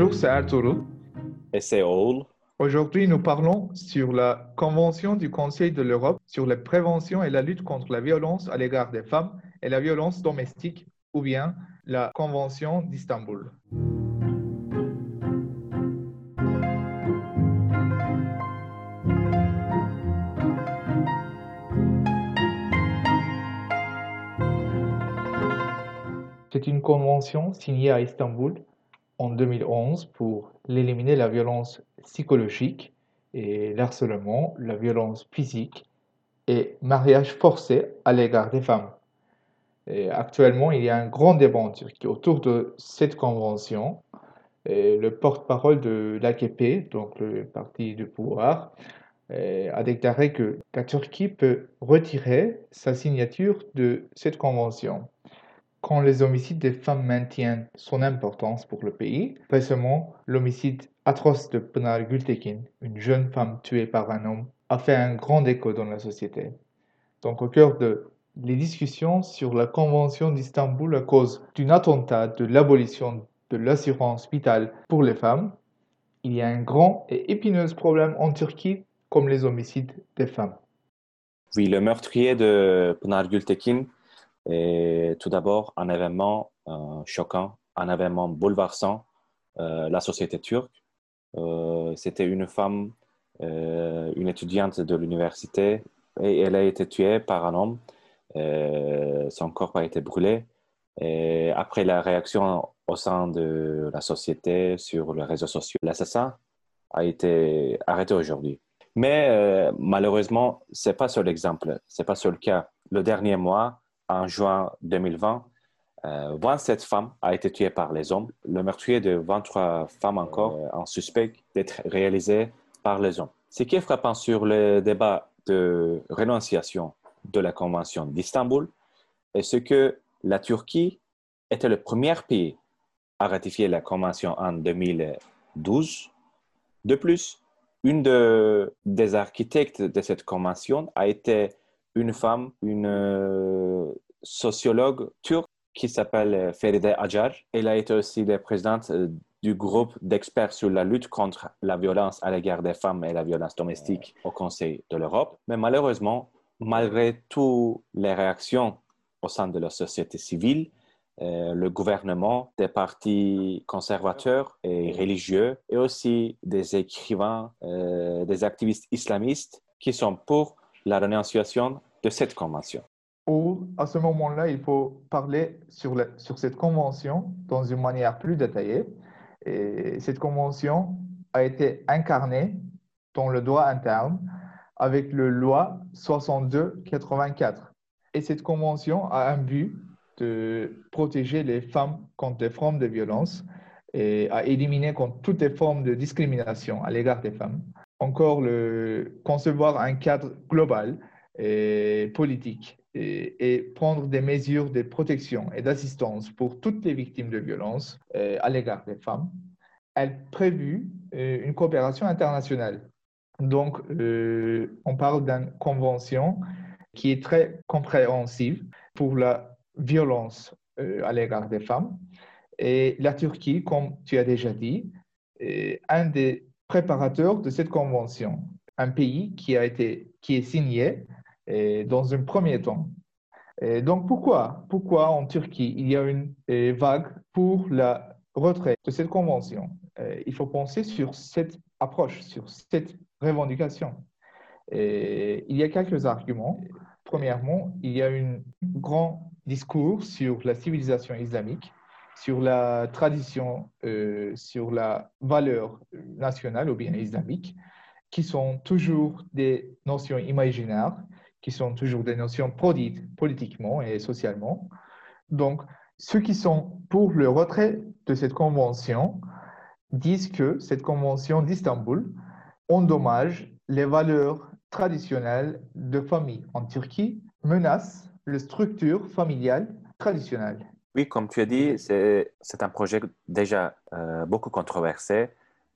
Bonjour, c'est Arturo. Et c'est Oul. Aujourd'hui, nous parlons sur la Convention du Conseil de l'Europe sur la prévention et la lutte contre la violence à l'égard des femmes et la violence domestique, ou bien la Convention d'Istanbul. C'est une convention signée à Istanbul en 2011 pour éliminer la violence psychologique et l'harcèlement, la violence physique et mariage forcé à l'égard des femmes. Actuellement, il y a un grand débat en Turquie autour de cette convention. Le porte-parole de l'AKP, donc le parti du pouvoir, a déclaré que la Turquie peut retirer sa signature de cette convention quand les homicides des femmes maintiennent son importance pour le pays. Récemment, l'homicide atroce de Pınar Gültekin, une jeune femme tuée par un homme, a fait un grand écho dans la société. Donc au cœur de les discussions sur la Convention d'Istanbul à cause d'un attentat de l'abolition de l'assurance vitale pour les femmes, il y a un grand et épineux problème en Turquie comme les homicides des femmes. Oui, le meurtrier de Pınar Gültekin tout d'abord, un événement euh, choquant, un événement bouleversant euh, la société turque. Euh, c'était une femme, une étudiante de l'université, et elle a été tuée par un homme. son corps a été brûlé. Après la réaction au sein de la société sur les réseaux sociaux, l'assassin a été arrêté aujourd'hui. Mais malheureusement, ce n'est pas seul exemple, ce n'est pas seul cas. Le dernier mois, en juin 2020, 27 femmes ont été tuées par les hommes. Le meurtrier de 23 femmes encore euh, en suspect d'être réalisé par les hommes. Ce qui est frappant sur le débat de renonciation de la Convention d'Istanbul est ce que la Turquie était le premier pays à ratifier la Convention en 2012. De plus, une des architectes de cette convention a été une femme, une euh, sociologue turque qui s'appelle euh, Feride Acar. Elle a été aussi la présidente euh, du groupe d'experts sur la lutte contre la violence à l'égard des femmes et la violence domestique au Conseil de l'Europe. Mais malheureusement, malgré toutes les réactions au sein de la société civile, le gouvernement, des partis conservateurs et religieux, et aussi des écrivains, des activistes islamistes qui sont pour la renonciation de cette convention. Ou à ce moment-là, il faut parler sur, cette convention dans une manière plus détaillée. Et cette convention a été incarnée dans le droit interne avec le loi 62-84. Et cette convention a un but de protéger les femmes contre des formes de violence et à éliminer contre toutes les formes de discrimination à l'égard des femmes encore le, concevoir un cadre global et politique et, prendre des mesures de protection et d'assistance pour toutes les victimes de violences euh, à l'égard des femmes. Elle prévu euh, une coopération internationale. Donc, euh, on parle d'une convention qui est très compréhensive pour la violence à l'égard des femmes. Et la Turquie, comme tu as déjà dit, est un des préparateur de cette convention, un pays qui a été qui est signé et dans un premier temps. Et donc pourquoi pourquoi en Turquie il y a une vague pour la retrait de cette convention? Il faut penser sur cette approche, sur cette revendication. Il y a quelques arguments. Premièrement, il y a un grand discours sur la civilisation islamique sur la tradition, euh, sur la valeur nationale ou bien islamique, qui sont toujours des notions imaginaires, qui sont toujours des notions produites politiquement et socialement. Donc, ceux qui sont pour le retrait de cette convention disent que cette convention d'Istanbul endommage les valeurs traditionnelles de famille en Turquie, menace la structure familiale traditionnelle oui, comme tu as dit, c'est un projet déjà euh, beaucoup controversé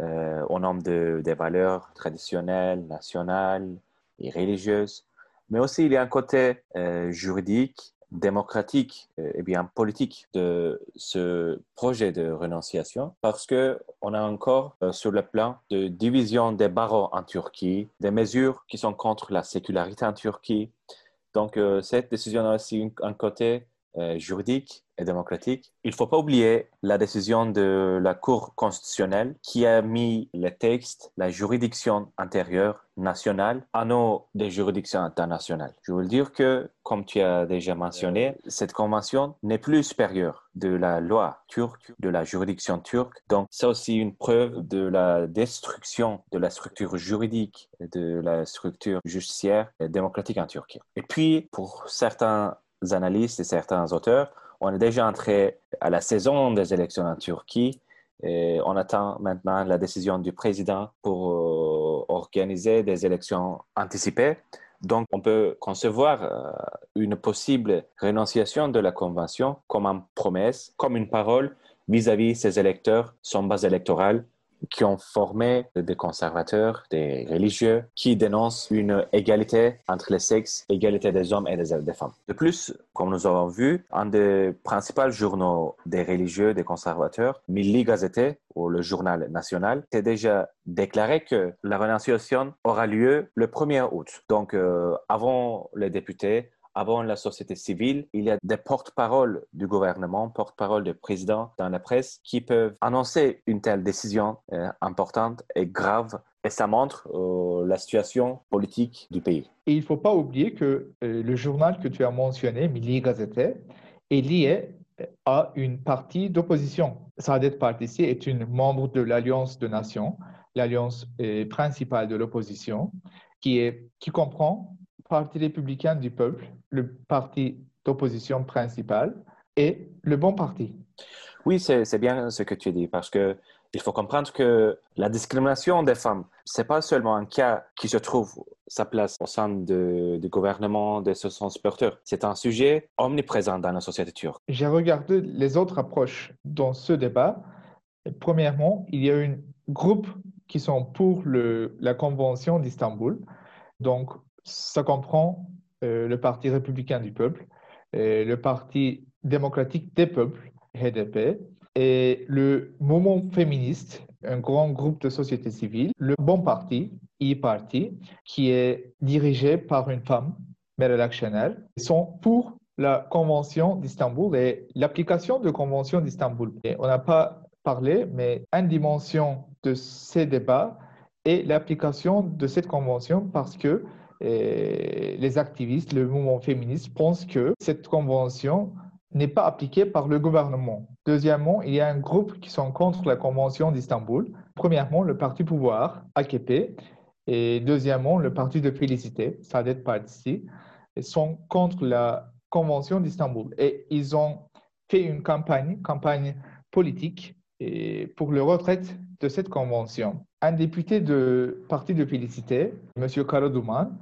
euh, au nom de, des valeurs traditionnelles, nationales et religieuses. Mais aussi, il y a un côté euh, juridique démocratique et bien politique de ce projet de renonciation parce que on a encore sur le plan de division des barreaux en Turquie des mesures qui sont contre la sécularité en Turquie. Donc cette décision a aussi un côté juridique et démocratique. Il ne faut pas oublier la décision de la Cour constitutionnelle qui a mis le texte, la juridiction intérieure nationale, à nos des juridictions internationales. Je veux dire que, comme tu as déjà mentionné, cette convention n'est plus supérieure de la loi turque, de la juridiction turque. Donc, c'est aussi une preuve de la destruction de la structure juridique, de la structure judiciaire et démocratique en Turquie. Et puis, pour certains analystes et certains auteurs, on est déjà entré à la saison des élections en Turquie et on attend maintenant la décision du président pour euh, organiser des élections anticipées. Donc, on peut concevoir euh, une possible renonciation de la Convention comme une promesse, comme une parole vis-à-vis -vis ses électeurs, son base électorale qui ont formé des conservateurs, des religieux, qui dénoncent une égalité entre les sexes, égalité des hommes et des, femmes. De plus, comme nous avons vu, un des principaux journaux des religieux, des conservateurs, Milli Gazette, ou le journal national, a déjà déclaré que la renonciation aura lieu le 1er août. Donc, euh, avant les députés, avant la société civile, il y a des porte-paroles du gouvernement, porte-paroles du président dans la presse qui peuvent annoncer une telle décision euh, importante et grave. Et ça montre euh, la situation politique du pays. Et il ne faut pas oublier que euh, le journal que tu as mentionné, Milli Gazette, est lié à une partie d'opposition. Saadet Partisi est une membre de l'Alliance de Nations, l'alliance principale de l'opposition, qui, comprend Parti républicain du peuple, le parti d'opposition principal, et le bon parti. Oui, c'est bien ce que tu dis, parce que il faut comprendre que la discrimination des femmes, c'est pas seulement un cas qui se trouve sa place au sein du gouvernement de ce sens porteur. C'est un sujet omniprésent dans la société turque. J'ai regardé les autres approches dans ce débat. Premièrement, il y a un groupe qui sont pour le, la Convention d'Istanbul. Donc, ça comprend euh, le Parti républicain du peuple, euh, le Parti démocratique des peuples, HDP, et le mouvement féministe, un grand groupe de société civile, le Bon Parti, e-Party, qui est dirigé par une femme, Meral Akşener, sont pour la Convention d'Istanbul et l'application de la Convention d'Istanbul. On n'a pas parlé, mais une dimension de ces débats est l'application de cette convention parce que les activistes, le mouvement féministe pensent que cette convention n'est pas appliquée par le gouvernement. Deuxièmement, il y a un groupe qui sont contre la convention d'Istanbul. Premièrement, le parti pouvoir, AKP, et deuxièmement, le parti de Félicité, Saadet Partisi, sont contre la convention d'Istanbul. Et ils ont fait une campagne, campagne politique, pour le retraite de cette convention. Un député du Parti de Félicité, M. Karadouman,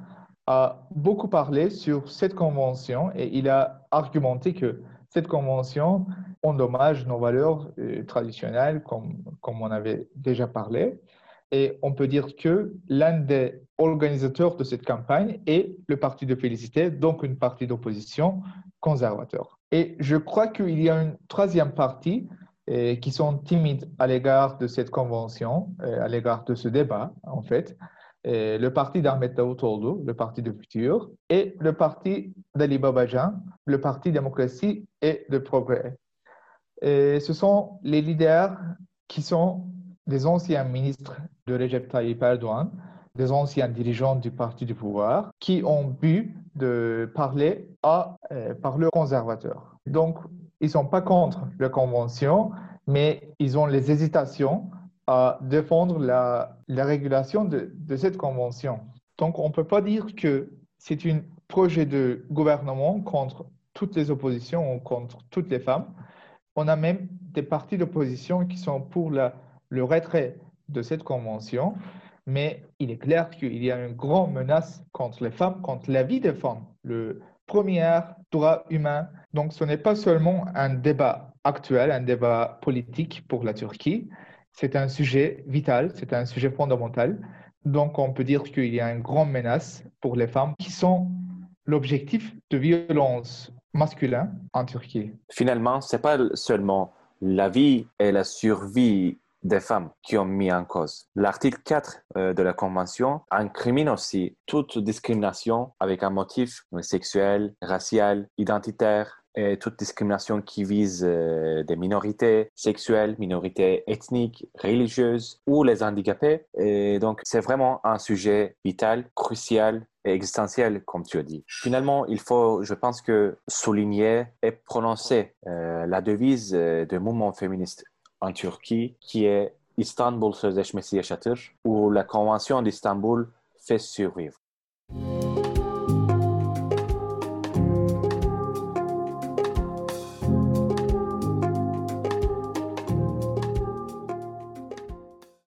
a beaucoup parlé sur cette convention et il a argumenté que cette convention endommage nos valeurs euh, traditionnelles, comme, comme on avait déjà parlé. Et on peut dire que l'un des organisateurs de cette campagne est le Parti de Félicité, donc une partie d'opposition conservateur. Et je crois qu'il y a une troisième partie euh, qui sont timides à l'égard de cette convention, euh, à l'égard de ce débat, en fait. Euh, le parti d'Ahmed Davutoğlu, le parti de futur, et le parti d'Ali Babajan, le parti démocratie et de progrès. Et ce sont les leaders qui sont des anciens ministres de Recep Tayyip Erdogan, des anciens dirigeants du parti du pouvoir, qui ont bu de parler à, par le conservateur. Donc, ils ne sont pas contre la convention, mais ils ont les hésitations à défendre la, la régulation de, cette convention. Donc, on ne peut pas dire que c'est un projet de gouvernement contre toutes les oppositions ou contre toutes les femmes. On a même des partis d'opposition qui sont pour le retrait de cette convention, mais il est clair qu'il y a une grande menace contre les femmes, contre la vie des femmes. Le premier droit humain donc, ce n'est pas seulement un débat actuel, un débat politique pour la Turquie. C'est un sujet vital, c'est un sujet fondamental. Donc, on peut dire qu'il y a une grande menace pour les femmes qui sont l'objectif de violences masculin en Turquie. Finalement, c'est pas seulement la vie et la survie des femmes qui ont mis en cause. L'article 4 euh, de la Convention incrimine aussi toute discrimination avec un motif sexuel, racial, identitaire, et toute discrimination qui vise euh, des minorités sexuelles, minorités ethniques, religieuses ou les handicapés. Et donc, c'est vraiment un sujet vital, crucial et existentiel, comme tu as dit. Finalement, il faut, je pense que, souligner et prononcer euh, la devise du mouvement féministe en Turquie qui est Istanbul Sözleşmesi yaşatır, où la Convention d'Istanbul fait survivre.